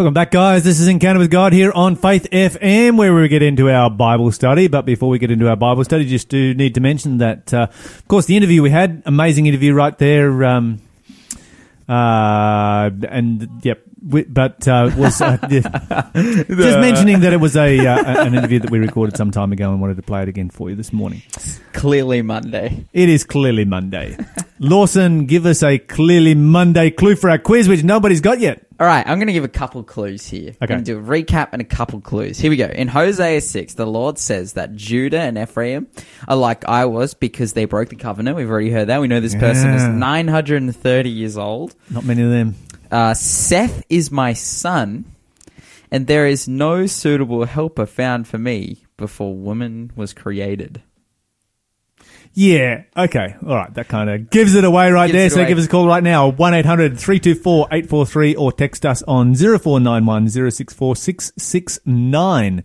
Welcome back, guys. This is Encounter with God here on Faith FM, where we get into our Bible study. But before we get into our Bible study, just do need to mention that, uh, of course, the interview we had, amazing interview right there. Um, uh, and yep, but uh, was uh, just mentioning that it was a uh, an interview that we recorded some time ago and wanted to play it again for you this morning. Clearly Monday. It is clearly Monday. Lawson, give us a clearly Monday clue for our quiz, which nobody's got yet. All right, I'm going to give a couple clues here. I'm Okay. going to do a recap and a couple clues. Here we go. In Hosea 6, the Lord says that Judah and Ephraim are like I was because they broke the covenant. We've already heard that. We know this person is 930 years old. Not many of them. Uh, Seth is my son, and there is no suitable helper found for me before woman was created. Yeah. Okay. All right. That kind of gives it away right Gives there. So away. give us a call right now. 1-800-324-843 or text us on 0491 064 669.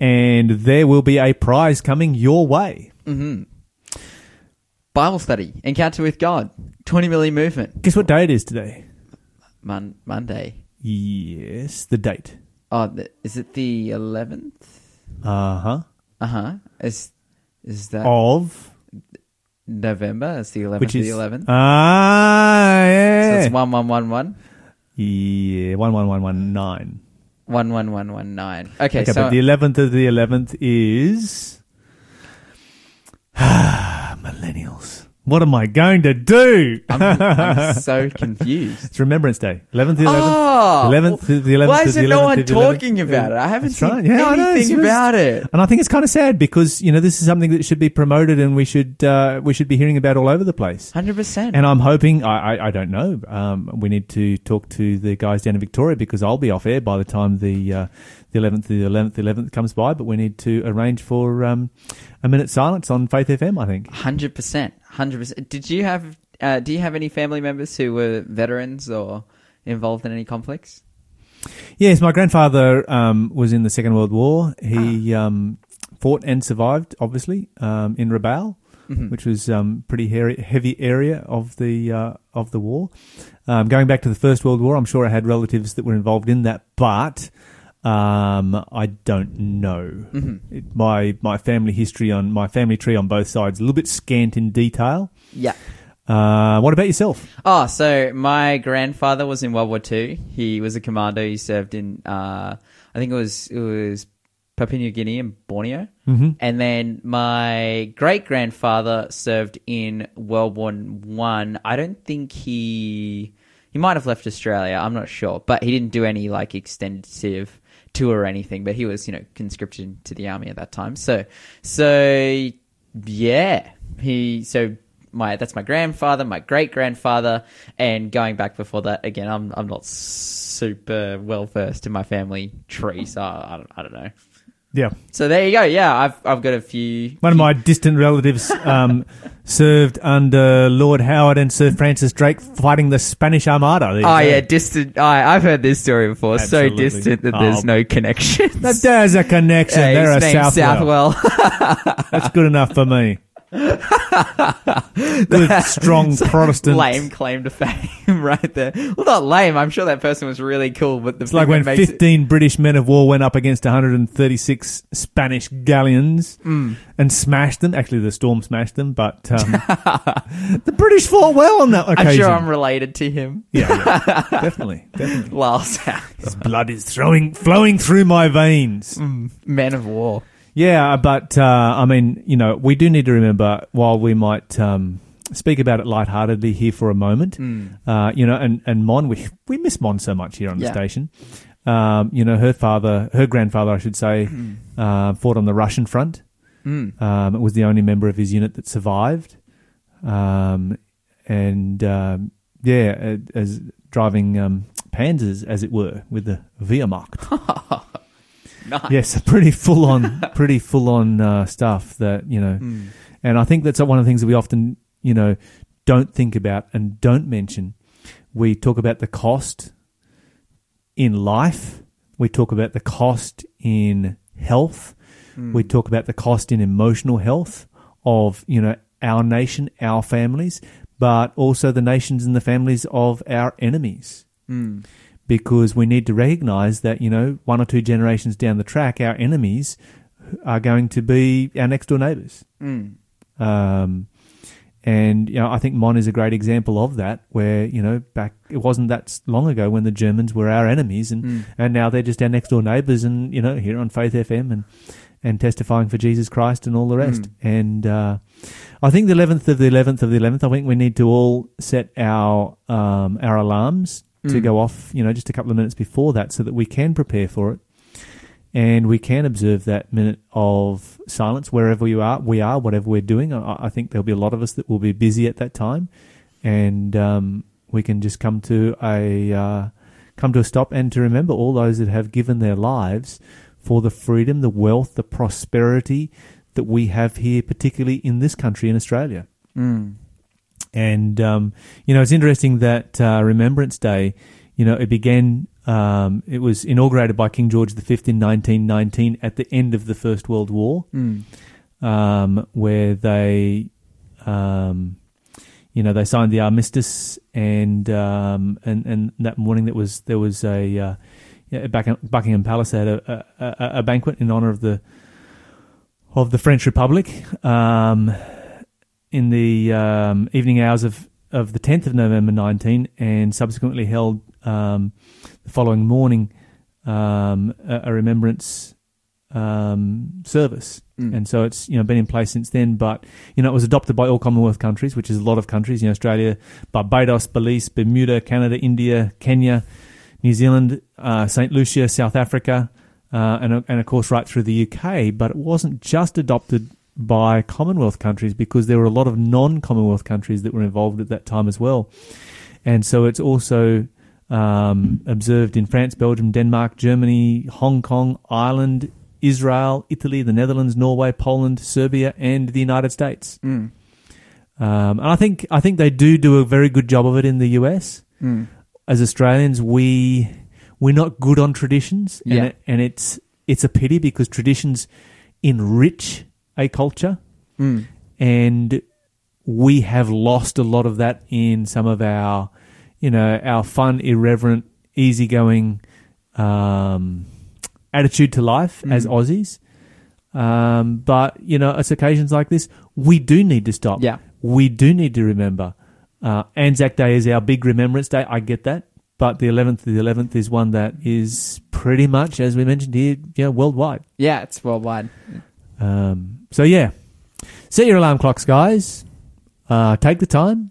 And there will be a prize coming your way. Bible study, encounter with God, 20 million movement, Guess what day it is today? Mon- Monday. Yes. The date. Oh, th- is it the 11th? Uh-huh. Uh huh. Is is that Of. November? It's the 11th. Which is. the 11th. Ah, so yeah. it's one one one one yeah. 11119. one one one one nine. Okay, Okay, so but the 11th of the 11th is millennials. What am I going to do? I'm, I'm so confused. it's Remembrance Day. 11th to the 11th. Oh, 11th to the 11th. why is the there no one to 11th. talking about it? I haven't That's seen right. Yeah, I know. It's anything about it. And I think it's kind of sad because you know this is something that should be promoted and we should uh, we should be hearing about all over the place. Hundred percent. And I'm hoping I, I, I don't know. Um, we need to talk to the guys down in Victoria because I'll be off air by the time the uh, the 11th, the 11th, the 11th comes by. But we need to arrange for um, a minute silence on Faith FM. I think. Hundred percent. Hundred percent. Did you have? Uh, do you have any family members who were veterans or involved in any conflicts? Yes, my grandfather um, was in the Second World War. He um, fought and survived, obviously, um, in Rabaul, which was um, pretty hairy, heavy area of the uh, of the war. Um, going back to the First World War, I'm sure I had relatives that were involved in that, but um, I don't know. It, my my family history on my family tree on both sides a little bit scant in detail. Yeah. Uh, what about yourself? Oh, so my grandfather was in World War Two. He was a commando. He served in, uh, I think it was it was Papua New Guinea and Borneo. Mm-hmm. And then my great grandfather served in World War One. I. don't think he he might have left Australia. I'm not sure, but he didn't do any like extensive tour or anything. But he was you know conscripted to the army at that time. So so yeah, he so my that's my grandfather, my great grandfather, and going back before that again, I'm I'm not super well versed in my family tree, so I don't I don't know. Yeah. So there you go. Yeah, I've I've got a few. One of my distant relatives um, served under Lord Howard and Sir Francis Drake fighting the Spanish Armada. Oh go. yeah, distant. I I've heard this story before. Absolutely. So distant that Oh. there's no connection. That, there's a connection. Yeah, They're a name's Southwell. Southwell. That's good enough for me. good, strong Protestant. lame claim to fame right there. Well, not lame. I'm sure that person was really cool, but the It's like when 15 British men of war went up against 136 Spanish galleons Mm. and smashed them. Actually, the storm smashed them, but um, the British fought well on that occasion. I'm sure I'm related to him. yeah, yeah. definitely, definitely. Last His blood is throwing, flowing through my veins. men of war. Yeah, but uh, I mean, you know, we do need to remember while we might um, speak about it lightheartedly here for a moment, uh, you know, and and Mon, we we miss Mon so much here on the station. Um, you know, her father, her grandfather, I should say, uh, fought on the Russian front. Mm. Um, it was the only member of his unit that survived, um, and um, yeah, uh, as driving um, Panzers, as it were, with the Wehrmacht. Nice. Yes, pretty full on, pretty full on uh, stuff that you know, Mm. and I think that's one of the things that we often, you know, don't think about and don't mention. We talk about the cost in life. We talk about the cost in health. We talk about the cost in emotional health of, you know, our nation, our families, but also the nations and the families of our enemies. Mm. Because we need to recognize that, you know, one or two generations down the track, our enemies are going to be our next door neighbors. Mm. Um, and you know, I think Mon is a great example of that, where you know, back it wasn't that long ago when the Germans were our enemies, and Mm. and now they're just our next door neighbours, and you know, here on Faith FM and and testifying for Jesus Christ and all the rest. Mm. And uh, I think the eleventh of the eleventh of the eleventh, I think we need to all set our um, our alarms to Mm. go off, you know, just a couple of minutes before that, so that we can prepare for it and we can observe that minute of silence wherever you are, we are, whatever we're doing. I, I think there'll be a lot of us that will be busy at that time, and um, we can just come to a uh, come to a stop and to remember all those that have given their lives for the freedom, the wealth, the prosperity that we have here, particularly in this country in Australia. Mm. And um, you know, it's interesting that uh, Remembrance Day, you know, it began. Um, it was inaugurated by King George V in 1919 at the end of the First World War, Mm. um, where they, um, you know, they signed the armistice, and um, and and that morning that was there was a uh, yeah, back Buckingham Palace had a, a, a- a banquet in honor of the of the French Republic. Um, in the um, evening hours of, of the 10th of November 19 and subsequently held um, the following morning um, a, a remembrance um, service. Mm. And so it's you know been in place since then, but you know it was adopted by all Commonwealth countries, which is a lot of countries. You know Australia, Barbados, Belize, Bermuda, Canada, India, Kenya, New Zealand, uh, Saint Lucia, South Africa, uh, and and of course right through the UK. But it wasn't just adopted by Commonwealth countries because there were a lot of non-Commonwealth countries that were involved at that time as well, and so it's also um, observed in France, Belgium, Denmark, Germany, Hong Kong, Ireland, Israel, Italy, the Netherlands, Norway, Poland, Serbia, and the United States. Mm. Um, and I think I think they do do a very good job of it in the US. Mm. As Australians, we we're not good on traditions, and, Yeah. it, and it's it's a pity because traditions enrich a culture, Mm. and we have lost a lot of that in some of our, you know, our fun, irreverent, easygoing um, attitude to life as Mm. Aussies. Um, but you know, it's occasions like this we do need to stop. Yeah. we do need to remember. Uh, Anzac Day is our big remembrance day. I get that, but the eleventh, the eleventh is one that is pretty much, as we mentioned here, yeah, worldwide. Yeah, it's worldwide. Um, so yeah, set your alarm clocks, guys. Uh, take the time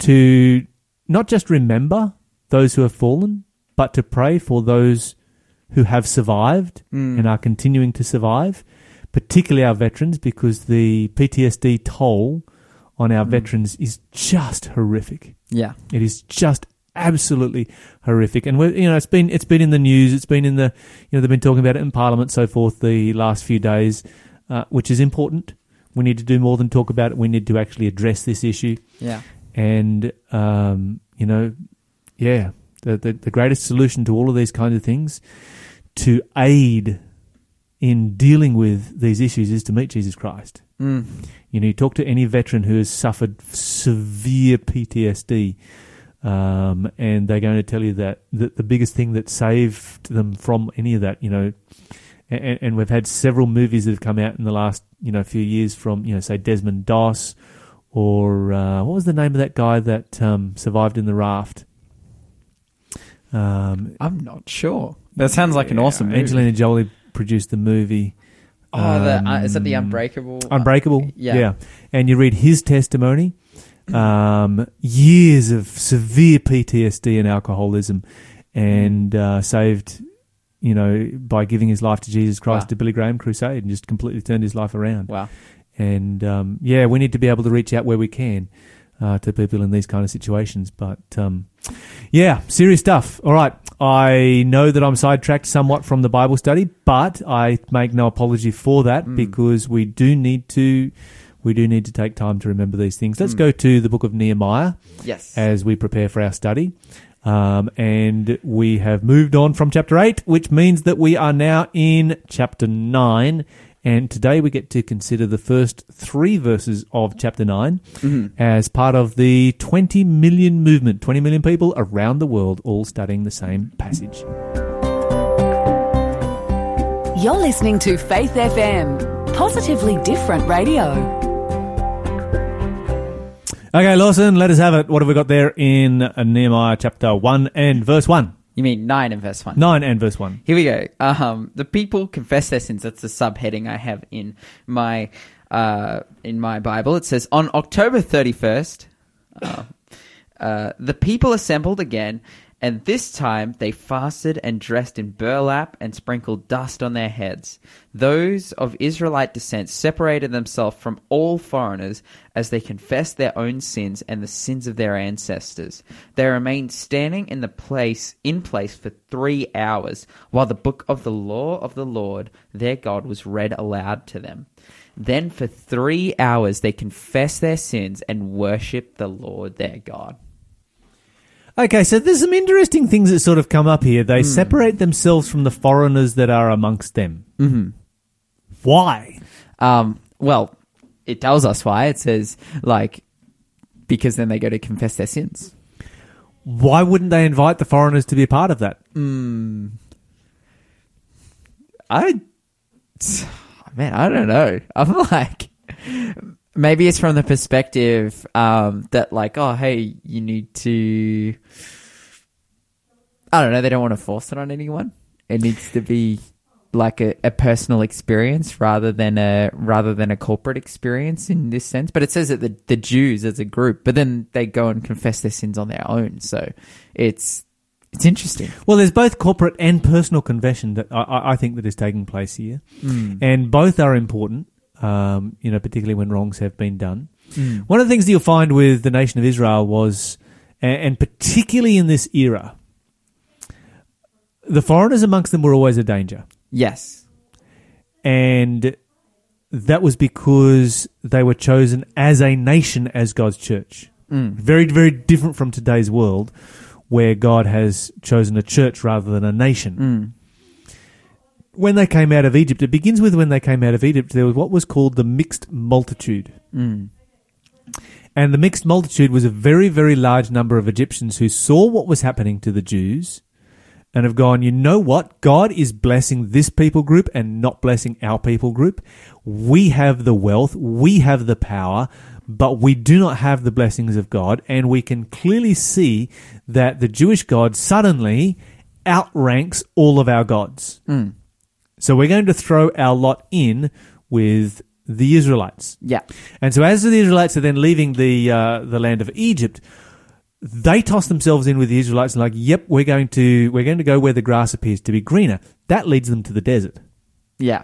to not just remember those who have fallen, but to pray for those who have survived Mm. and are continuing to survive, particularly our veterans, because the PTSD toll on our Mm. veterans is just horrific. Yeah. It is just absolutely horrific, and we're, you know it's been it's been in the news. It's been in the you know they've been talking about it in Parliament, so forth, the last few days, uh, which is important. We need to do more than talk about it. We need to actually address this issue, Yeah. and um, you know, yeah, the, the the greatest solution to all of these kinds of things to aid in dealing with these issues is to meet Jesus Christ. Mm. You know, you talk to any veteran who has suffered severe PTSD, um, and they're going to tell you that the, the biggest thing that saved them from any of that, you know, and, and we've had several movies that have come out in the last, you know, few years from, you know, say Desmond Doss, or uh, what was the name of that guy that um, survived in the raft? Um, I'm not sure. That sounds like an yeah, awesome movie. Angelina Jolie produced the movie. Oh, the, uh, is that the Um, Unbreakable? Unbreakable. Yeah. yeah. And you read his testimony, um, years of severe PTSD and alcoholism, and uh, saved, you know, by giving his life to Jesus Christ Wow. to Billy Graham Crusade and just completely turned his life around. Wow. And um, yeah, we need to be able to reach out where we can uh, to people in these kind of situations. But um, yeah, serious stuff. All right. I know that I'm sidetracked somewhat from the Bible study, but I make no apology for that Mm. because we do need to we do need to take time to remember these things. Let's go to the book of Nehemiah Yes. as we prepare for our study. Um, and we have moved on from chapter 8, which means that we are now in chapter 9. And today we get to consider the first three verses of chapter 9 as part of the 20 million movement. 20 million people around the world all studying the same passage. You're listening to Faith FM, positively different radio. Okay, Lawson, let us have it. What have we got there in Nehemiah chapter 1 and verse 1? you mean 9 and verse 1? 9 and verse 1. Here we go. Um, the people confess their sins. That's the subheading I have in my uh, in my Bible. It says on October thirty first, uh, uh, the people assembled again, and this time they fasted and dressed in burlap and sprinkled dust on their heads. Those of Israelite descent separated themselves from all foreigners as they confessed their own sins and the sins of their ancestors. They remained standing in the place in place for three hours while the book of the law of the Lord their God was read aloud to them. Then for three hours they confessed their sins and worshipped the Lord their God. Okay, so there's some interesting things that sort of come up here. They separate themselves from the foreigners that are amongst them. Mm-hmm. Why? Um, well, it tells us why. It says, like, because then they go to confess their sins. Why wouldn't they invite the foreigners to be a part of that? I, man, I don't know. I'm like, maybe it's from the perspective um, that, like, oh, hey, you need to. I don't know. They don't want to force it on anyone. It needs to be like a, a personal experience rather than a rather than a corporate experience in this sense. But it says that the the Jews as a group, but then they go and confess their sins on their own. So it's it's interesting. Well, there's both corporate and personal confession that I- I, I think that is taking place here, and both are important. Um, you know, particularly when wrongs have been done. Hmm. One of the things that you'll find with the nation of Israel was, and particularly in this era, the foreigners amongst them were always a danger. Yes. and that was because they were chosen as a nation as God's church. Hmm. Very, very different from today's world, where God has chosen a church rather than a nation. Hmm. When they came out of Egypt, it begins with when they came out of Egypt, there was what was called the mixed multitude. Hmm. And the mixed multitude was a very, very large number of Egyptians who saw what was happening to the Jews and have gone, you know what? God is blessing this people group and not blessing our people group. We have the wealth, we have the power, but we do not have the blessings of God. And we can clearly see that the Jewish God suddenly outranks all of our gods. Hmm. So we're going to throw our lot in with the Israelites. Yeah. And so as the Israelites are then leaving the uh, the land of Egypt, they toss themselves in with the Israelites and like, yep, we're going to we're going to go where the grass appears to be greener. That leads them to the desert. Yeah.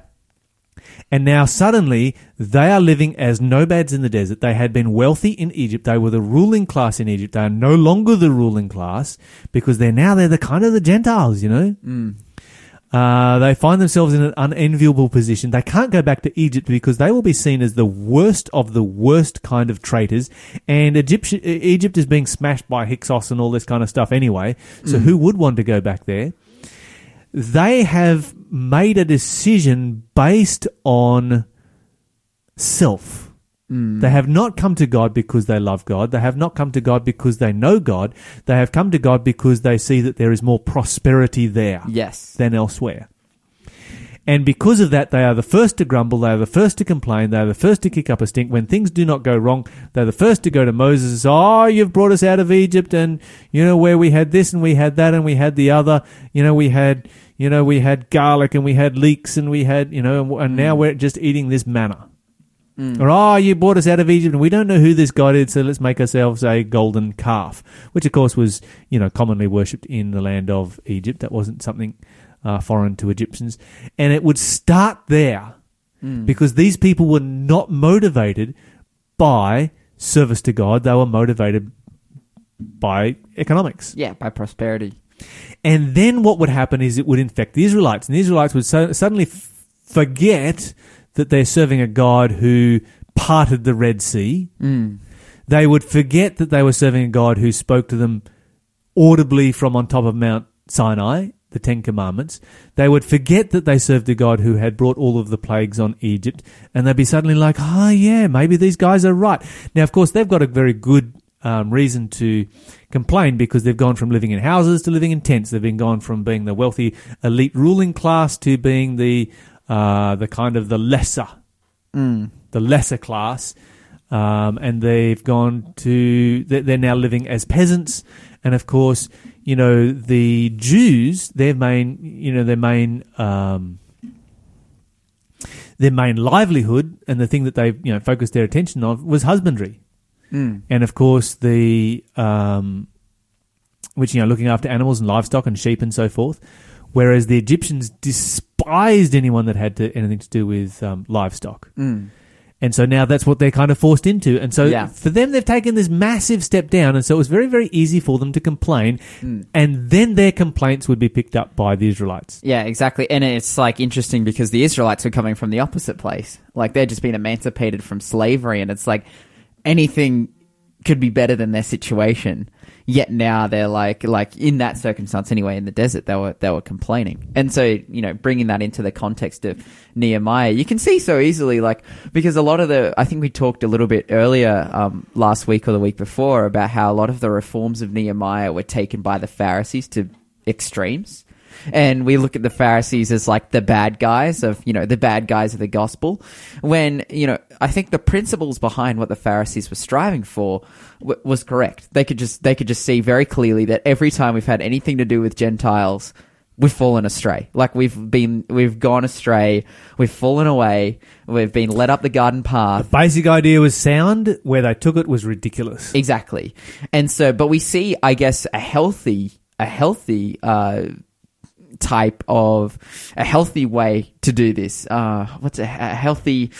And now suddenly they are living as nomads in the desert. They had been wealthy in Egypt. They were the ruling class in Egypt. They are no longer the ruling class because they're now they're the kind of the Gentiles, you know. Uh, they find themselves in an unenviable position. They can't go back to Egypt because they will be seen as the worst of the worst kind of traitors. And Egypt, Egypt is being smashed by Hyksos and all this kind of stuff anyway. So who would want to go back there? They have made a decision based on self. Mm. They have not come to God because they love God. They have not come to God because they know God. They have come to God because they see that there is more prosperity there Yes. than elsewhere. And because of that, they are the first to grumble, they are the first to complain, they are the first to kick up a stink. When things do not go wrong, they're the first to go to Moses and say, Oh, you've brought us out of Egypt, and you know, where we had this and we had that and we had the other, you know, we had, you know, we had garlic and we had leeks and we had, you know, and, and now mm. we're just eating this manna. Or, oh, you brought us out of Egypt and we don't know who this God is, so let's make ourselves a golden calf, which of course was, you know, commonly worshipped in the land of Egypt. That wasn't something uh, foreign to Egyptians. And it would start there because these people were not motivated by service to God, they were motivated by economics. Yeah, by prosperity. And then what would happen is it would infect the Israelites, and the Israelites would so- suddenly f- forget that they're serving a God who parted the Red Sea. They would forget that they were serving a God who spoke to them audibly from on top of Mount Sinai, the Ten Commandments. They would forget that they served a God who had brought all of the plagues on Egypt, and they'd be suddenly like, oh, yeah, maybe these guys are right. Now, of course, they've got a very good um, reason to complain because they've gone from living in houses to living in tents. They've been gone from being the wealthy elite ruling class to being the uh, the kind of the lesser, the lesser class, um, and they've gone to they're now living as peasants. And of course, you know the Jews, their main, you know, their main. Um, their main livelihood and the thing that they you know focused their attention on was husbandry and of course the um, which you know looking after animals and livestock and sheep and so forth. Whereas the Egyptians despised anyone that had to, anything to do with um, livestock, and so now that's what they're kind of forced into. And so Yeah. for them, they've taken this massive step down, and so it was very very easy for them to complain, and then their complaints would be picked up by the Israelites. Yeah, exactly. And it's like interesting because the Israelites were coming from the opposite place. Like they're just being emancipated from slavery, and it's like anything could be better than their situation. Yet now they're like, like in that circumstance anyway, in the desert, they were they were complaining. And so you know, bringing that into the context of Nehemiah, you can see so easily, like because a lot of the, I think we talked a little bit earlier um, last week or the week before about how a lot of the reforms of Nehemiah were taken by the Pharisees to extremes and we look at the Pharisees as like the bad guys of, you know, the bad guys of the gospel. When, you know, I think the principles behind what the Pharisees were striving for w- was correct. They could just, they could just see very clearly that every time we've had anything to do with Gentiles, we've fallen astray. Like we've been, we've gone astray. We've fallen away. We've been led up the garden path. Basic idea was sound. Where they took it was ridiculous. Exactly. And so, but we see, I guess, a healthy, a healthy, uh, type of a healthy way to do this. Uh, what's a, a healthy,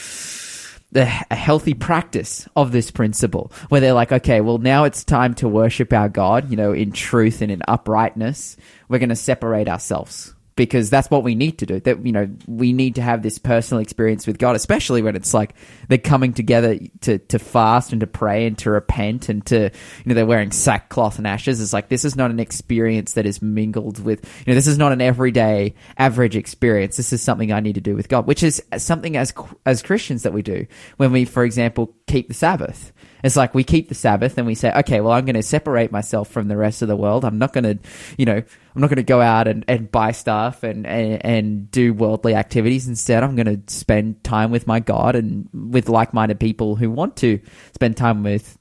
a healthy practice of this principle where they're like, okay, well, now it's time to worship our God, you know, in truth and in uprightness. We're going to separate ourselves because that's what we need to do. That, you know, we need to have this personal experience with God, especially when it's like they're coming together to, to fast and to pray and to repent and to, you know, they're wearing sackcloth and ashes. It's like, this is not an experience that is mingled with, you know, this is not an everyday average experience. This is something I need to do with God, which is something as, as Christians that we do when we, for example, keep the Sabbath. It's like we keep the Sabbath and we say, okay, well, I'm going to separate myself from the rest of the world. I'm not going to, you know, I'm not going to go out and, and buy stuff and, and, and do worldly activities. Instead, I'm going to spend time with my God and with like minded people who want to spend time with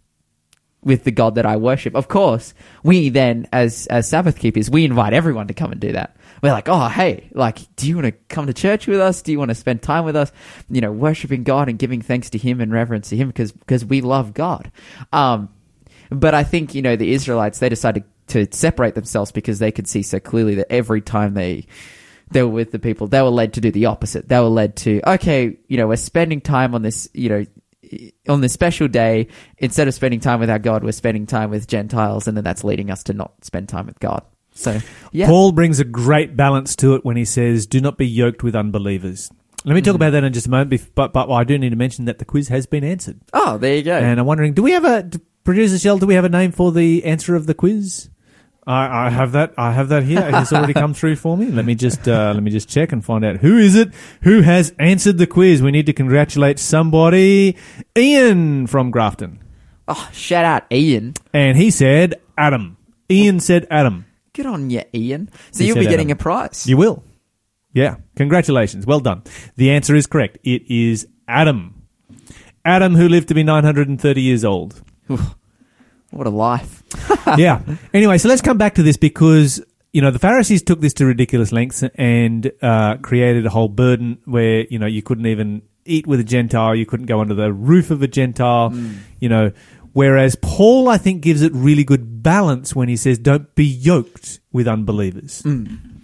with the God that I worship. Of course, we then, as as Sabbath keepers, we invite everyone to come and do that. We're like, oh, hey, like, do you want to come to church with us? Do you want to spend time with us? You know, worshiping God and giving thanks to Him and reverence to Him because because we love God. Um, but I think you know the Israelites they decided to separate themselves because they could see so clearly that every time they they were with the people, they were led to do the opposite. They were led to, okay, you know, we're spending time on this, you know, on this special day, instead of spending time with our God, we're spending time with Gentiles, and then that's leading us to not spend time with God. So, yeah. Paul brings a great balance to it when he says, "Do not be yoked with unbelievers." Let me talk about that in just a moment, but but I do need to mention that the quiz has been answered, oh, there you go. and I'm wondering, do we have a producer Shell? Do we have a name for the answer of the quiz? I, I have that. I have that here. It's already come through for me. Let me just uh, let me just check and find out who is it who has answered the quiz. We need to congratulate somebody. Ian from Grafton, oh, shout out Ian. and he said Adam. Ian said Adam. Good on you, Ian. So He you'll be said getting Adam. a prize. You will. Yeah. Congratulations. Well done. The answer is correct. It is Adam. Adam, who lived to be 930 years old. what a life. yeah. Anyway, so let's come back to this because, you know, the Pharisees took this to ridiculous lengths and uh, created a whole burden where, you know, you couldn't even eat with a Gentile, you couldn't go under the roof of a Gentile, you know. Whereas Paul, I think, gives it really good balance when he says, don't be yoked with unbelievers. Mm.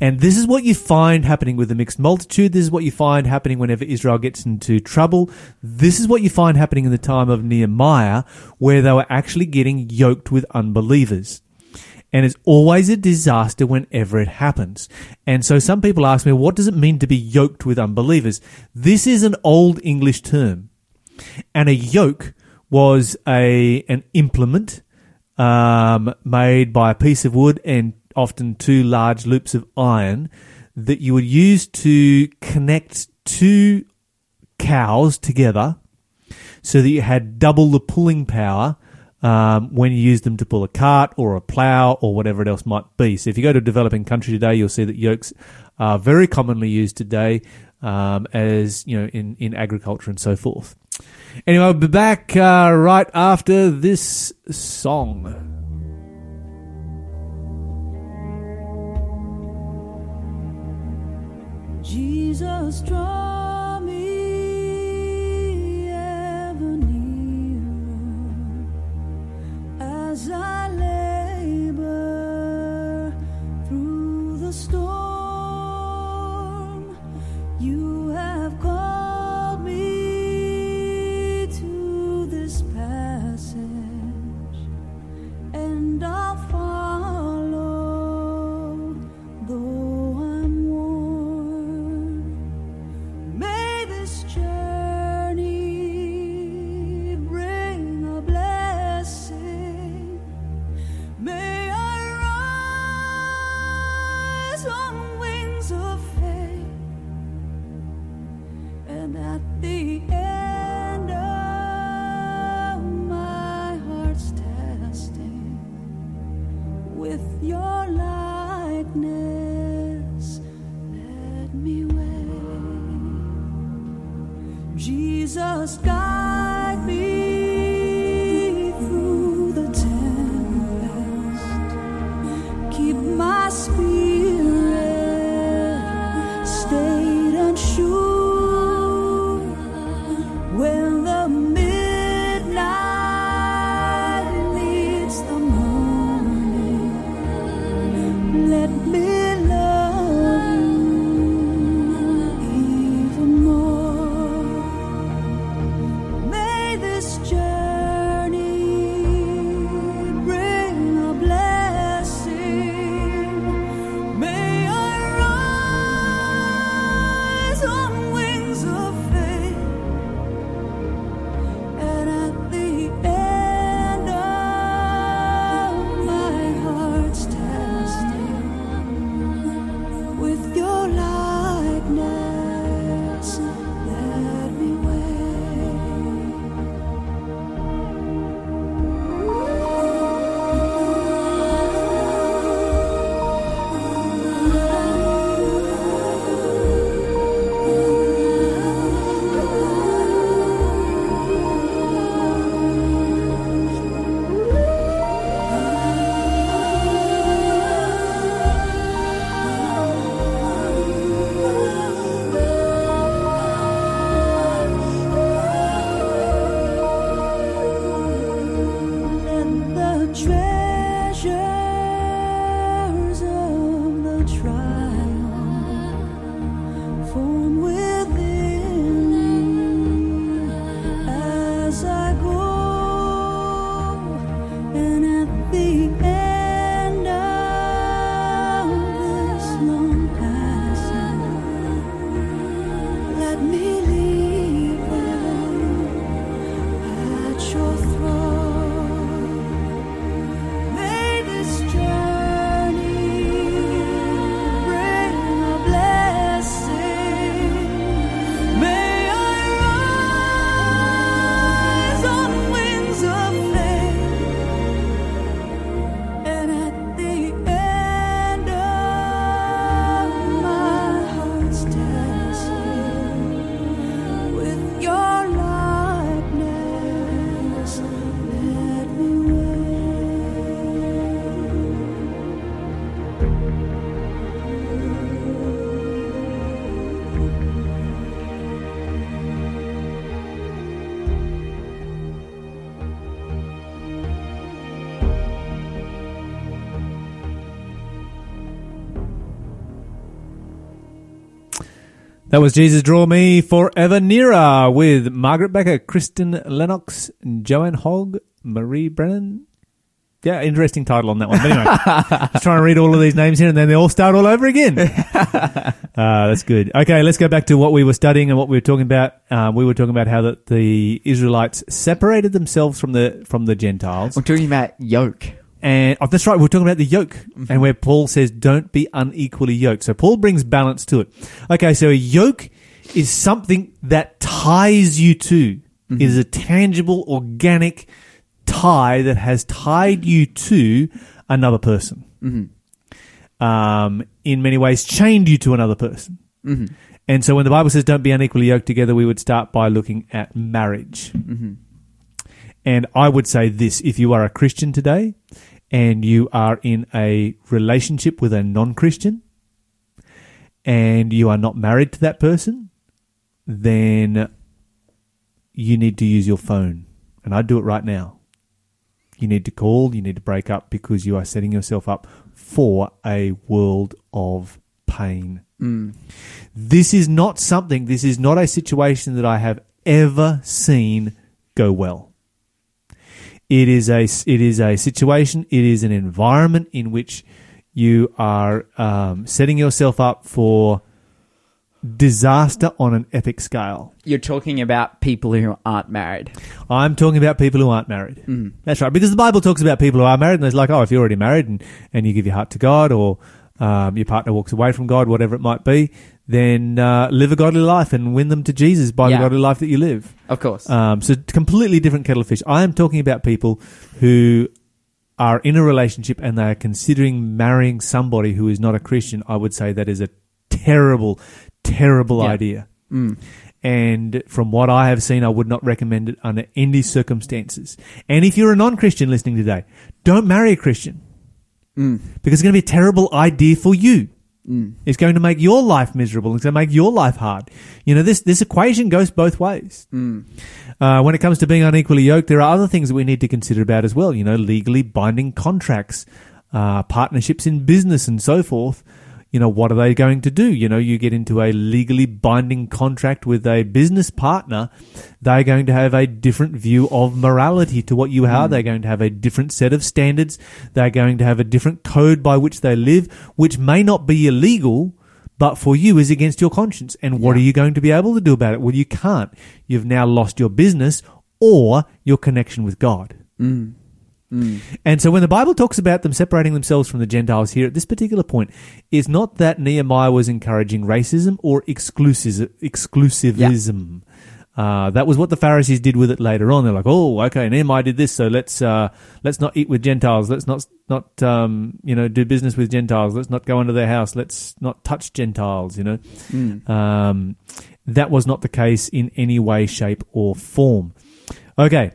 And this is what you find happening with the mixed multitude. This is what you find happening whenever Israel gets into trouble. This is what you find happening in the time of Nehemiah, where they were actually getting yoked with unbelievers. And it's always a disaster whenever it happens. And so some people ask me, what does it mean to be yoked with unbelievers? This is an old English term. and a yoke was a an implement um, made by a piece of wood and often two large loops of iron that you would use to connect two cows together so that you had double the pulling power um, when you use them to pull a cart or a plow or whatever it else might be. So if you go to a developing country today, you'll see that yokes are very commonly used today um, as you know in, in agriculture and so forth. Anyway, I'll be back uh, right after this song. Jesus, draw me ever nearer as I labor through the storm. And I'll Jesus, guide That was Jesus Draw Me Forever Nearer with Margaret Becker, Kristyn Lennox, Joanne Hogg, Marie Brennan, yeah, interesting title on that one. But anyway, just trying to read all of these names here, and then they all start all over again. uh, that's good. Okay, let's go back to what we were studying and what we were talking about. Um, we were talking about how that the Israelites separated themselves from the from the Gentiles, We're talking about yoke. And oh, that's right. We're talking about the yoke, and mm-hmm. where Paul says, "Don't be unequally yoked." So Paul brings balance to it. Okay, so a yoke is something that ties you to. It is a tangible, organic tie that has tied you to another person. Mm-hmm. Um, in many ways, chained you to another person. And so, when the Bible says, "Don't be unequally yoked together," we would start by looking at marriage. And I would say this if you are a Christian today and you are in a relationship with a non Christian and you are not married to that person, then you need to use your phone. And I do it right now. You need to call, you need to break up because you are setting yourself up for a world of pain. Mm. This is not something, this is not a situation that I have ever seen go well. It is a it is a situation. It is an environment in which you are um, setting yourself up for disaster on an epic scale. You're talking about people who aren't married. I'm talking about people who aren't married. Mm. That's right, because the Bible talks about people who are married, and it's like, oh, if you're already married and, and you give your heart to God, or um, your partner walks away from God, whatever it might be, then uh, live a godly life and win them to Jesus by Yeah. the godly life that you live. Of course. Um, so completely different kettle of fish. I am talking about people who are in a relationship and they are considering marrying somebody who is not a Christian. I would say that is a terrible, terrible Yeah. idea. And from what I have seen, I would not recommend it under any circumstances. And if you're a non-Christian listening today, don't marry a Christian because it's going to be a terrible idea for you. It's going to make your life miserable. It's going to make your life hard. You know, this, this equation goes both ways. Uh, when it comes to being unequally yoked, there are other things that we need to consider about as well. You know, legally binding contracts, uh, partnerships in business, and so forth. You know, what are they going to do? You know, you get into a legally binding contract with a business partner, they're going to have a different view of morality to what you are. Hmm. They're going to have a different set of standards. They're going to have a different code by which they live, which may not be illegal, but for you is against your conscience. And what are you going to be able to do about it? Well, you can't. You've now lost your business or your connection with God. Hmm. And so when the Bible talks about them separating themselves from the Gentiles here at this particular point, it's not that Nehemiah was encouraging racism or exclusivism. Uh, that was what the Pharisees did with it later on. They're like, "Oh, okay, Nehemiah did this, so let's uh, let's not eat with Gentiles. Let's not not um, you know do business with Gentiles. Let's not go into their house. Let's not touch Gentiles." You know, um, that was not the case in any way, shape, or form. Okay,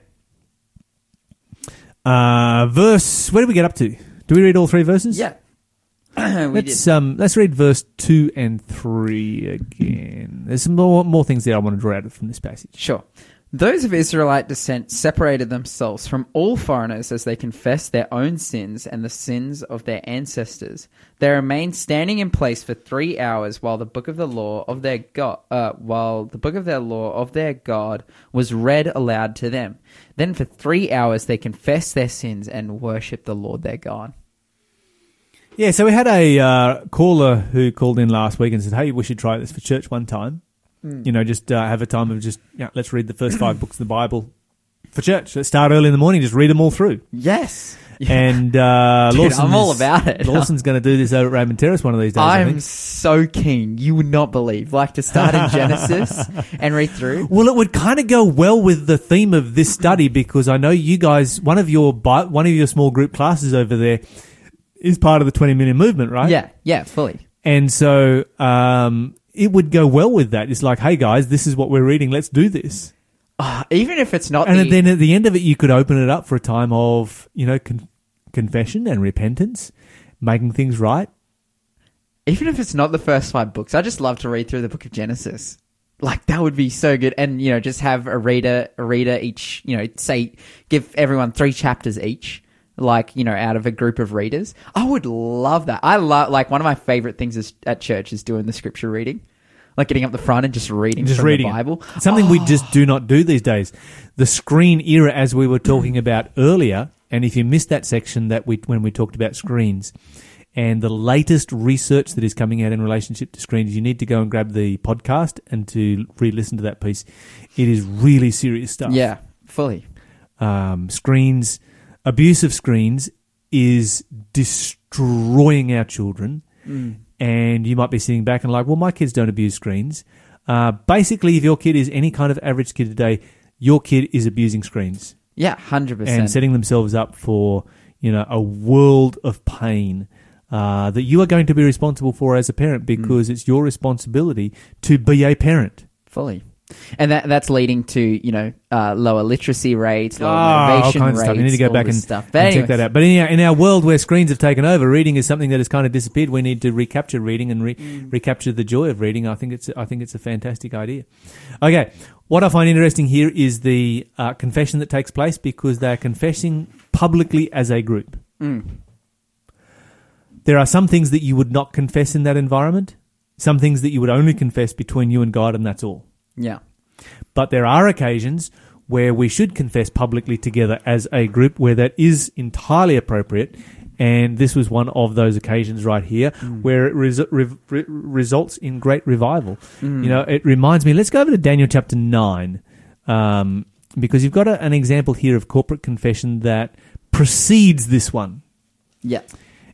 uh, verse. Where did we get up to? Do we read all three verses? yeah. we Let's did. um let's read verse two and three again. There's some more more things there I want to draw out from this passage. Sure. Those of Israelite descent separated themselves from all foreigners as they confessed their own sins and the sins of their ancestors. They remained standing in place for three hours while the book of the law of their God, uh, while the book of their law of their God was read aloud to them. Then for three hours they confessed their sins and worshipped the Lord their God. Yeah, so we had a uh, caller who called in last week and said, "Hey, we should try this for church one time. You know, just uh, have a time of just yeah, let's read the first five books of the Bible for church. Let's start early in the morning, just read them all through." Yes. And uh, Dude, Lawson I'm all about it. Lawson's going to do this over at Raymond Terrace one of these days. I I'm think. so keen. You would not believe. Like to start in Genesis and read through. Well, it would kind of go well with the theme of this study because I know you guys. One of your one of your small group classes over there is part of the twenty million movement, right? Yeah, yeah, fully. And so um, it would go well with that. It's like, hey guys, this is what we're reading. Let's do this. Ah, even if it's not And the, then at the end of it, you could open it up for a time of you know con- confession and repentance, making things right. even if it's not the first five books, I just love to read through the book of Genesis. Like that would be so good, and you know, just have a reader, a reader each. You know, say give everyone three chapters each. Like you know, out of a group of readers, I would love that. I love like one of my favorite things is at church is doing the scripture reading, like getting up the front and just reading just from reading the it. Bible. Something we Oh, just do not do these days. The screen era, as we were talking about earlier, And if you missed that section that we when we talked about screens and the latest research that is coming out in relationship to screens, you need to go and grab the podcast and to re-listen to that piece. It is really serious stuff. Yeah, fully. Um, screens, abuse of screens is destroying our children. And you might be sitting back and like, well, my kids don't abuse screens. Uh, basically, if your kid is any kind of average kid today, your kid is abusing screens Yeah, hundred and percent. And setting themselves up for you know a world of pain uh, that you are going to be responsible for as a parent because it's your responsibility to be a parent. Fully. And that that's leading to you know uh, lower literacy rates, lower Ah, all motivation kinds of stuff. You need to go back and, stuff. And check that out. But in our, in our world where screens have taken over, reading is something that has kind of disappeared. We need to recapture reading and re- Mm. recapture the joy of reading. I think it's I think it's a fantastic idea. Okay, what I find interesting here is the uh, confession that takes place because they are confessing publicly as a group. Mm. There are some things that you would not confess in that environment. Some things that you would only confess between you and God, and that's all. Yeah. But there are occasions where we should confess publicly together as a group where that is entirely appropriate. And this was one of those occasions right here where it res- re- re- results in great revival. You know, it reminds me, let's go over to Daniel chapter 9, um, because you've got a, an example here of corporate confession that precedes this one. Yeah.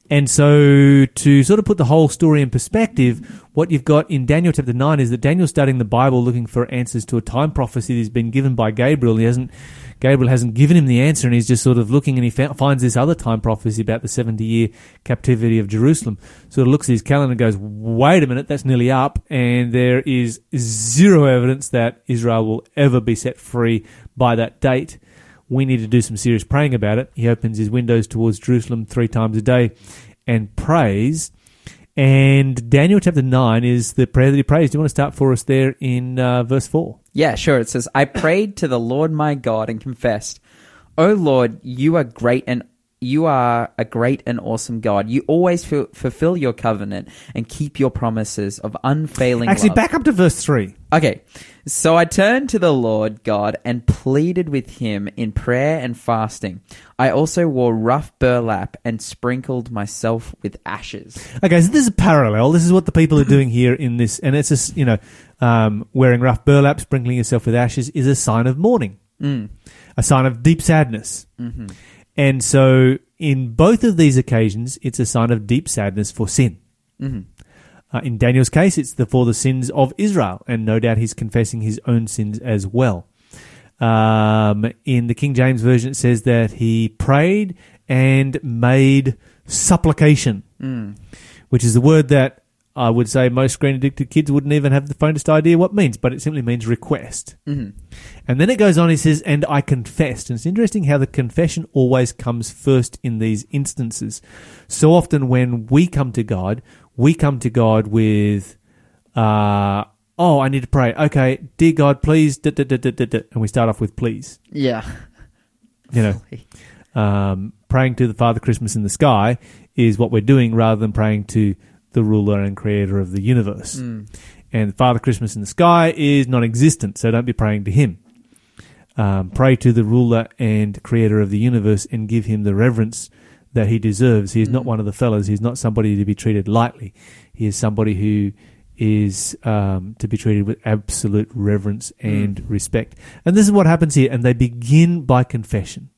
And so, to sort of put the whole story in perspective, what you've got in Daniel chapter 9 is that Daniel's studying the Bible looking for answers to a time prophecy that has been given by Gabriel. He hasn't, Gabriel hasn't given him the answer, and he's just sort of looking and he finds this other time prophecy about the 70 year captivity of Jerusalem. Sort of looks at his calendar and goes, wait a minute, that's nearly up, and there is zero evidence that Israel will ever be set free by that date we need to do some serious praying about it. He opens his windows towards Jerusalem three times a day and prays. And Daniel chapter 9 is the prayer that he prays. Do you want to start for us there in uh, verse 4? Yeah, sure. It says, I prayed to the Lord my God and confessed, O Lord, you are great and you are a great and awesome God. You always fu- fulfill your covenant and keep your promises of unfailing Actually, love. back up to verse 3. Okay, so I turned to the Lord God and pleaded with him in prayer and fasting. I also wore rough burlap and sprinkled myself with ashes. Okay, so this is a parallel. This is what the people are doing here in this. And it's just, you know, um, wearing rough burlap, sprinkling yourself with ashes is a sign of mourning, Mm. a sign of deep sadness. hmm And so, in both of these occasions, it's a sign of deep sadness for sin. hmm Uh, in Daniel's case, it's the, for the sins of Israel, and no doubt he's confessing his own sins as well. Um, in the King James Version, it says that he prayed and made supplication, Mm. which is the word that I would say most screen addicted kids wouldn't even have the faintest idea what means, but it simply means request. hmm And then it goes on, he says, and I confessed. And it's interesting how the confession always comes first in these instances. So often when we come to God, we come to God with, uh, oh, I need to pray. Okay, dear God, please, da, da, da. and we start off with please. Yeah. You know, um, praying to the Father Christmas in the sky is what we're doing rather than praying to the ruler and creator of the universe. Mm. And Father Christmas in the sky is non existent, so don't be praying to him. Um, pray to the ruler and creator of the universe and give him the reverence that he deserves. He is not Mm. one of the fellas. He's not somebody to be treated lightly. He is somebody who is um, to be treated with absolute reverence and respect. And this is what happens here. And they begin by confession.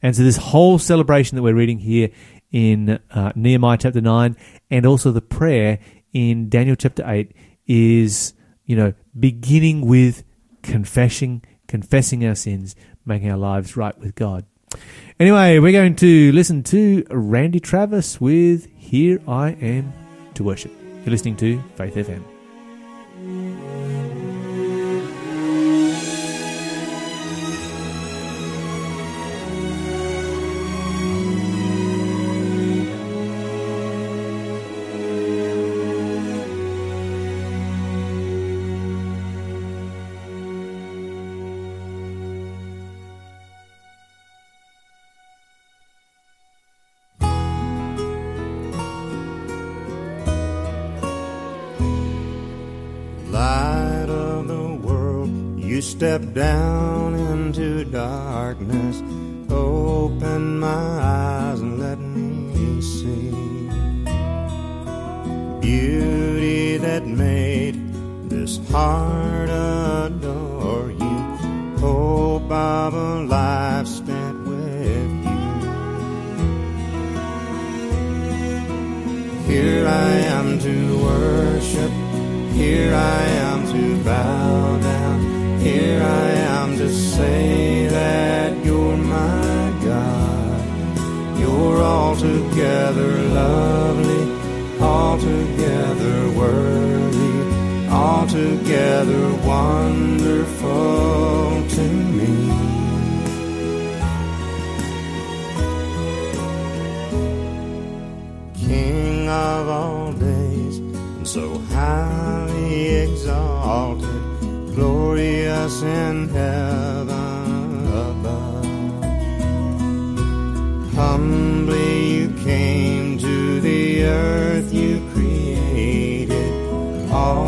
And so this whole celebration that we're reading here in uh, Nehemiah chapter 9 and also the prayer in Daniel chapter 8 is, you know, beginning with confessing, confessing our sins, making our lives right with God. Anyway, we're going to listen to Randy Travis with Here I Am to Worship. You're listening to Faith FM. All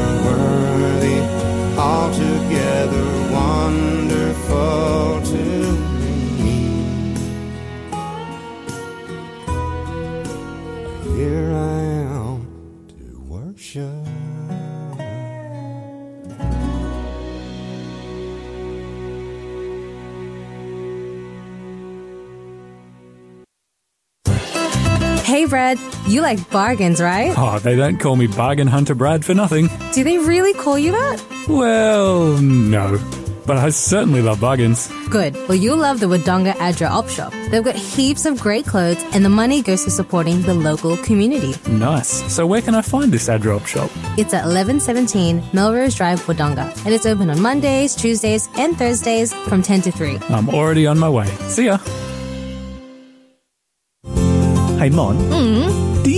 Here I am to worship. Hey, Brad, you like bargains, right? Oh, they don't call me Bargain Hunter Brad for nothing. Do they really call you that? Well, no. But I certainly love bargains. Good. Well, you'll love the Wodonga Adra Op Shop. They've got heaps of great clothes, and the money goes to supporting the local community. Nice. So where can I find this ad op shop? It's at 1117 Melrose Drive, Wodonga, and it's open on Mondays, Tuesdays, and Thursdays from 10 to 3. I'm already on my way. See ya. Hey, Mon. Do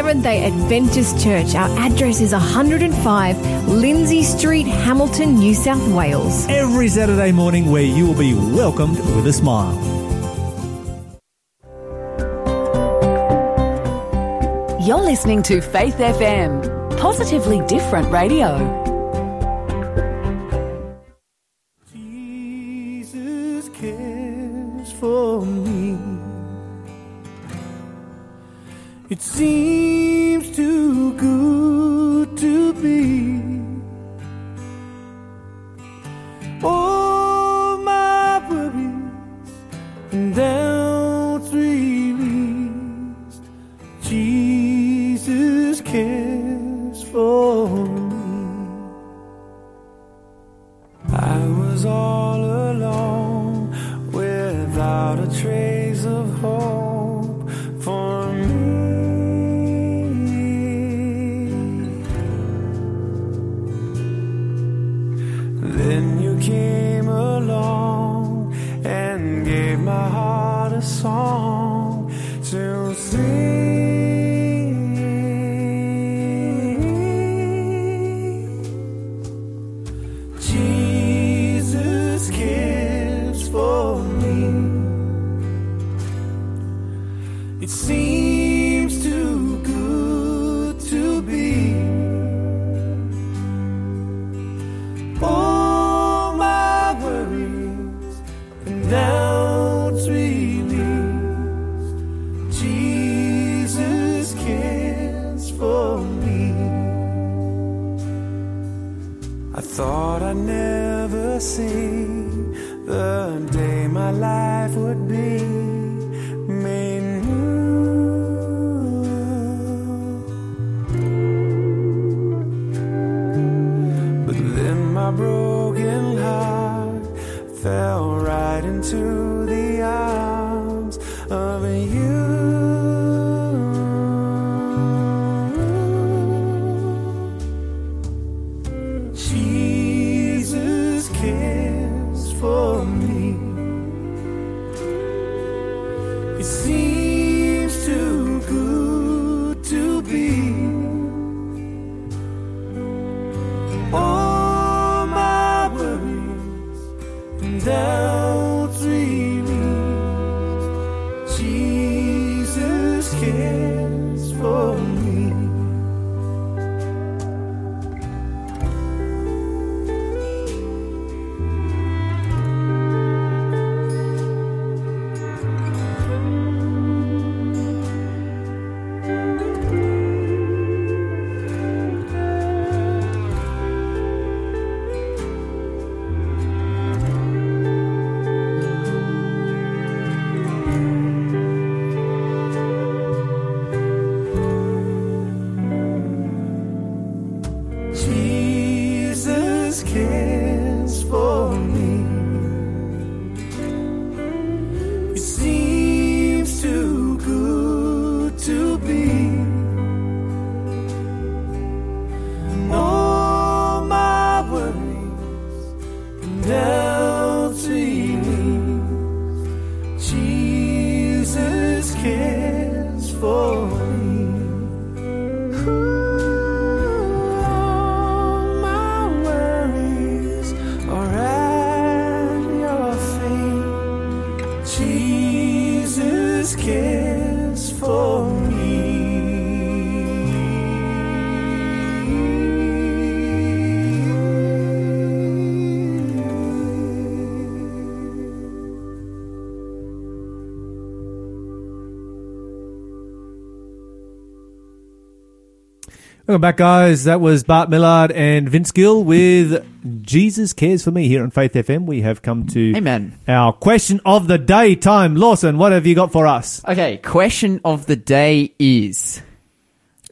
day Adventist Church. Our address is 105 Lindsay Street, Hamilton, New South Wales. Every Saturday morning, where you will be welcomed with a smile. You're listening to Faith FM, positively different radio. Seems too good Welcome back, guys. That was Bart Millard and Vince Gill with Jesus Cares for Me here on Faith FM. We have come to Amen. our question of the day time. Lawson, what have you got for us? Okay, question of the day is.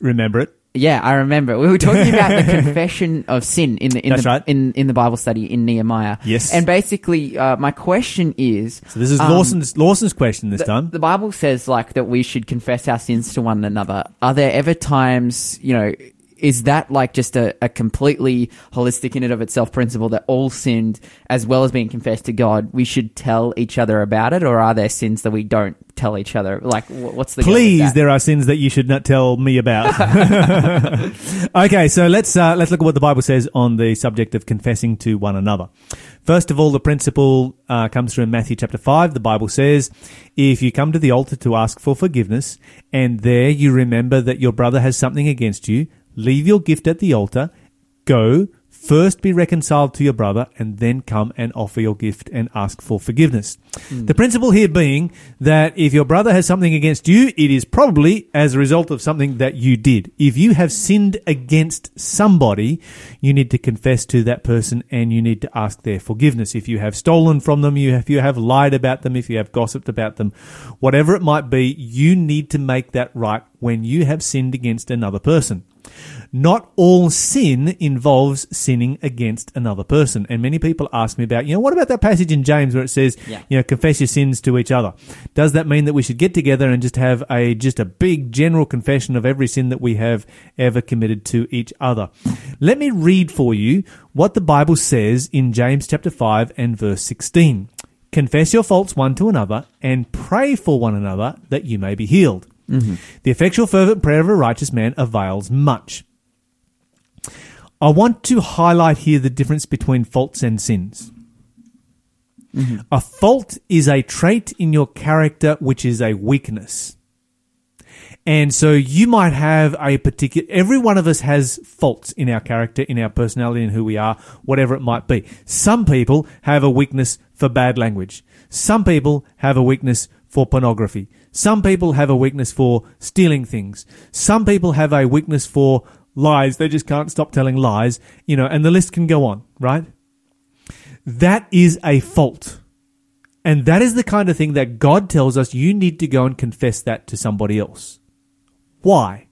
Remember it. Yeah, I remember. We were talking about the confession of sin in the in That's the right. in, in the Bible study in Nehemiah. Yes. And basically, uh, my question is So this is um, Lawson's Lawson's question this the, time. the Bible says like that we should confess our sins to one another. Are there ever times, you know, is that like just a, a completely holistic in and of itself principle that all sinned as well as being confessed to God, we should tell each other about it, or are there sins that we don't tell each other? Like, what's the Please, there are sins that you should not tell me about. okay, so let's uh, let's look at what the Bible says on the subject of confessing to one another. First of all, the principle uh, comes from Matthew chapter five. The Bible says, "If you come to the altar to ask for forgiveness, and there you remember that your brother has something against you, leave your gift at the altar, go." First be reconciled to your brother and then come and offer your gift and ask for forgiveness. Hmm. The principle here being that if your brother has something against you, it is probably as a result of something that you did. If you have sinned against somebody, you need to confess to that person and you need to ask their forgiveness. If you have stolen from them, you if you have lied about them, if you have gossiped about them, whatever it might be, you need to make that right when you have sinned against another person. Not all sin involves sinning against another person. And many people ask me about, you know, what about that passage in James where it says, Yeah. you know, confess your sins to each other? Does that mean that we should get together and just have a, just a big general confession of every sin that we have ever committed to each other? Let me read for you what the Bible says in James chapter 5 and verse 16. Confess your faults one to another and pray for one another that you may be healed. Mm-hmm. The effectual fervent prayer of a righteous man avails much. I want to highlight here the difference between faults and sins. Mm-hmm. A fault is a trait in your character which is a weakness. And so you might have a particular, every one of us has faults in our character, in our personality, in who we are, whatever it might be. Some people have a weakness for bad language. Some people have a weakness for pornography. Some people have a weakness for stealing things. Some people have a weakness for lies. They just can't stop telling lies, you know, and the list can go on, right? That is a fault. And that is the kind of thing that God tells us you need to go and confess that to somebody else. Why?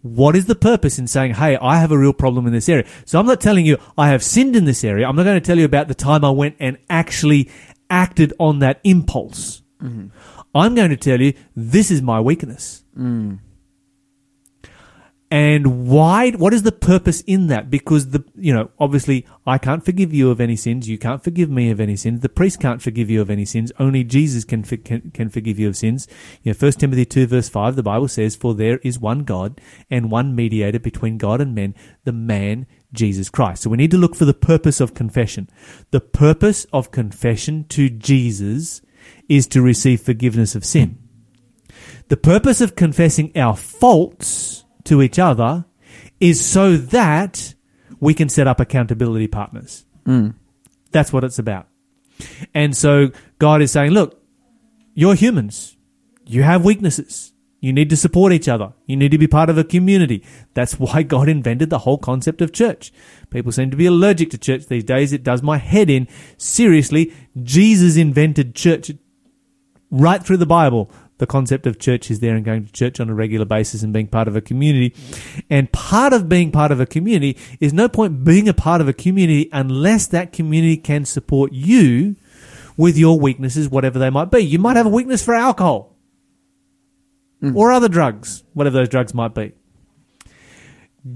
What is the purpose in saying, hey, I have a real problem in this area? So I'm not telling you I have sinned in this area. I'm not going to tell you about the time I went and actually acted on that impulse. Mm-hmm. I'm going to tell you this is my weakness. Hmm. And why? What is the purpose in that? Because the you know obviously I can't forgive you of any sins. You can't forgive me of any sins. The priest can't forgive you of any sins. Only Jesus can for- can, can forgive you of sins. You know, First Timothy two verse five, the Bible says, "For there is one God and one mediator between God and men, the man Jesus Christ." So we need to look for the purpose of confession. The purpose of confession to Jesus is to receive forgiveness of sin. The purpose of confessing our faults to each other is so that we can set up accountability partners. Hmm. That's what it's about. And so God is saying, look, you're humans. You have weaknesses. You need to support each other. You need to be part of a community. That's why God invented the whole concept of church. People seem to be allergic to church these days. It does my head in. Seriously, Jesus invented church right through the Bible. The concept of church is there and going to church on a regular basis and being part of a community. And part of being part of a community is no point being a part of a community unless that community can support you with your weaknesses, whatever they might be. You might have a weakness for alcohol hmm. or other drugs, whatever those drugs might be.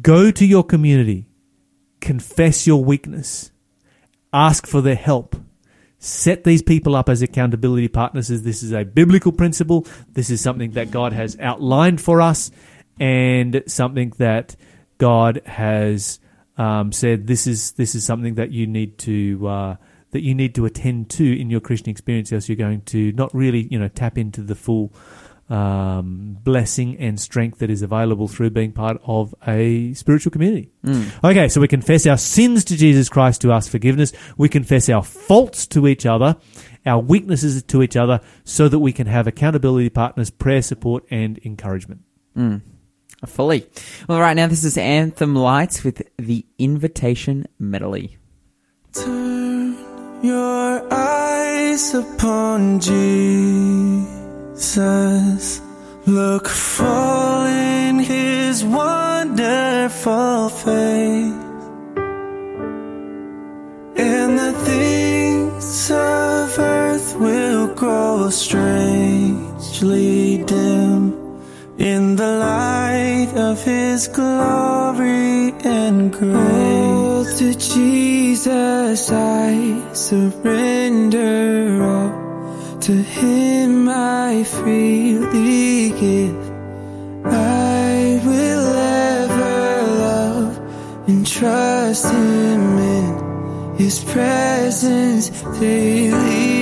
Go to your community, confess your weakness, ask for their help. Set these people up as accountability partners as this is a biblical principle. This is something that God has outlined for us and something that God has um, said this is this is something that you need to uh, that you need to attend to in your Christian experience, else you're going to not really you know tap into the full um, blessing and strength that is available through being part of a spiritual community. Okay, so we confess our sins to Jesus Christ to ask forgiveness. We confess our faults to each other, our weaknesses to each other, so that we can have accountability partners, prayer support, and encouragement. Fully. Well, right now, this is Anthem Lights with the Invitation Medley. Turn your eyes upon Jesus. Look full in his wonderful face. And the things of earth will grow strangely dim in the light of his glory and grace. Oh, to Jesus I surrender all. To him I freely give. I will ever love and trust him in his presence daily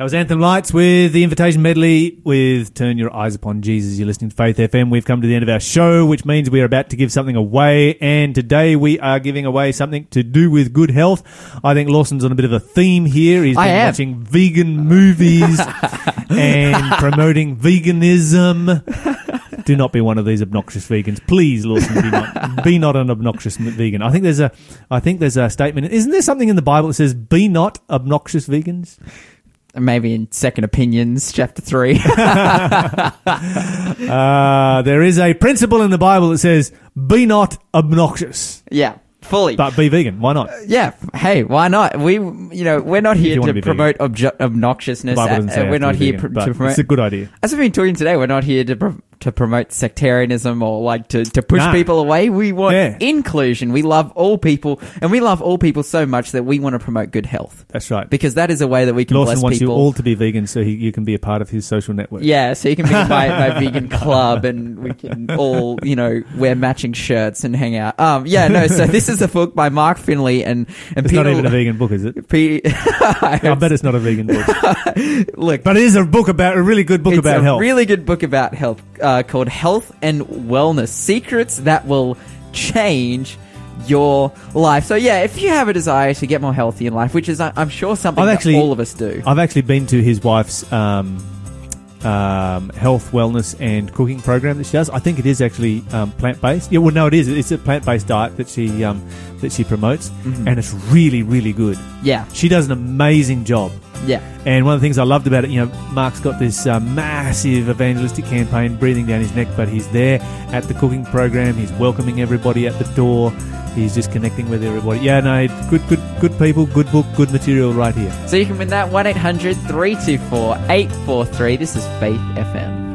That was Anthem Lights with the invitation medley with Turn Your Eyes Upon Jesus. You're listening to Faith FM. We've come to the end of our show, which means we are about to give something away. And today we are giving away something to do with good health. I think Lawson's on a bit of a theme here. He's I been am. watching vegan movies and promoting veganism. Do not be one of these obnoxious vegans, please, Lawson. Be not, be not an obnoxious vegan. I think there's a, I think there's a statement. Isn't there something in the Bible that says, "Be not obnoxious vegans"? Maybe in Second Opinions, chapter three. Uh, there is a principle in the Bible that says, "Be not obnoxious, yeah, fully. but be vegan." Why not? yeah, hey, why not? We, you know, we're not here to be vegan. promote obnoxiousness. Bible doesn't uh, we're to not be here vegan, pr- to promote. It's a good idea. As we've been talking today, we're not here to pro- to promote sectarianism or like to, to push Nah. people away. We want Yeah. inclusion. We love all people, and we love all people so much that we want to promote good health That's right. because that is a way that we can Lawson bless wants people. you all to be vegan, so he, you can be a part of his social network. Yeah, so you can be my, my vegan club and we can all, you know, wear matching shirts and hang out. Um, yeah, no, so this is a book by Mark Finley and, and It's Peter. not even a vegan book, is it? I bet it's not a vegan book, Look, but it is a book about a really good book it's about a health. really good book about health uh, called Health and Wellness Secrets That Will Change Your Life. So, yeah, if you have a desire to get more healthy in life, which is, I'm sure, something I've that actually- all of us do. I've actually been to his wife's um, um, health, wellness, and cooking program that she does. I think it is actually um, plant based. Yeah, well, no, it is. It's a plant based diet that she um, that she promotes, Mm-hmm. and it's really, really good. Yeah, She does an amazing job. yeah. And one of the things I loved about it, you know, Mark's got this uh, massive evangelistic campaign breathing down his neck, but he's there at the cooking program. He's welcoming everybody at the door. He's just connecting with everybody. Yeah, no, good, good, good people, good book, good material right here. So you can win that 1 800 324 843. This is Faith FM.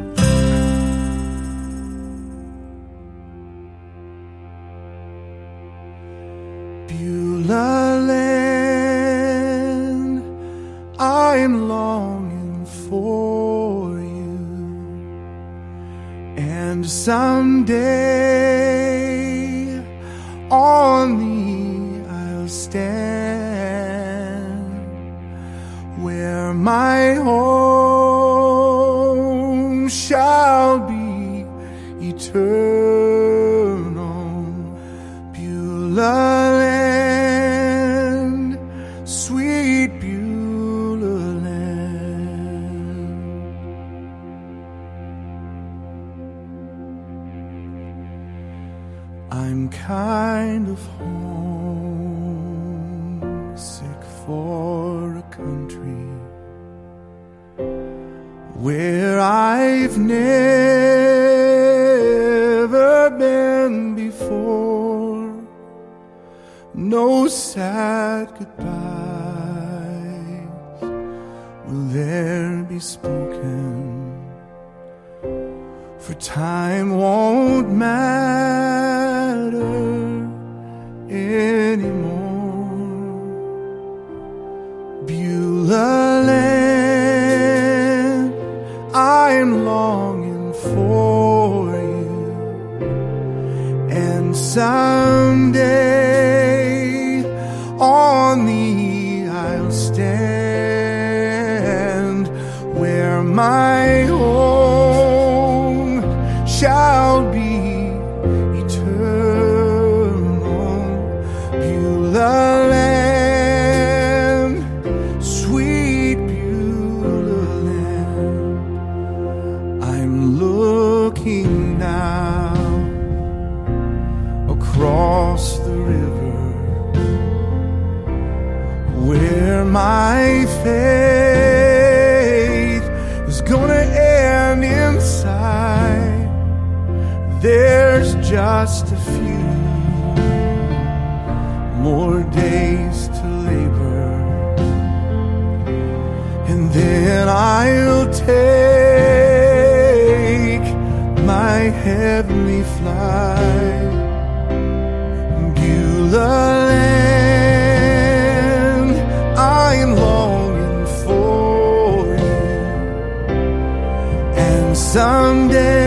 Someday for a country where I've never been before. No sad goodbyes will there be spoken, for time won't matter anymore. Beulah land, I'm longing for you. And someday just a few more days to labor, and then I'll take my heavenly flight. Beulah land, I am longing for you. And someday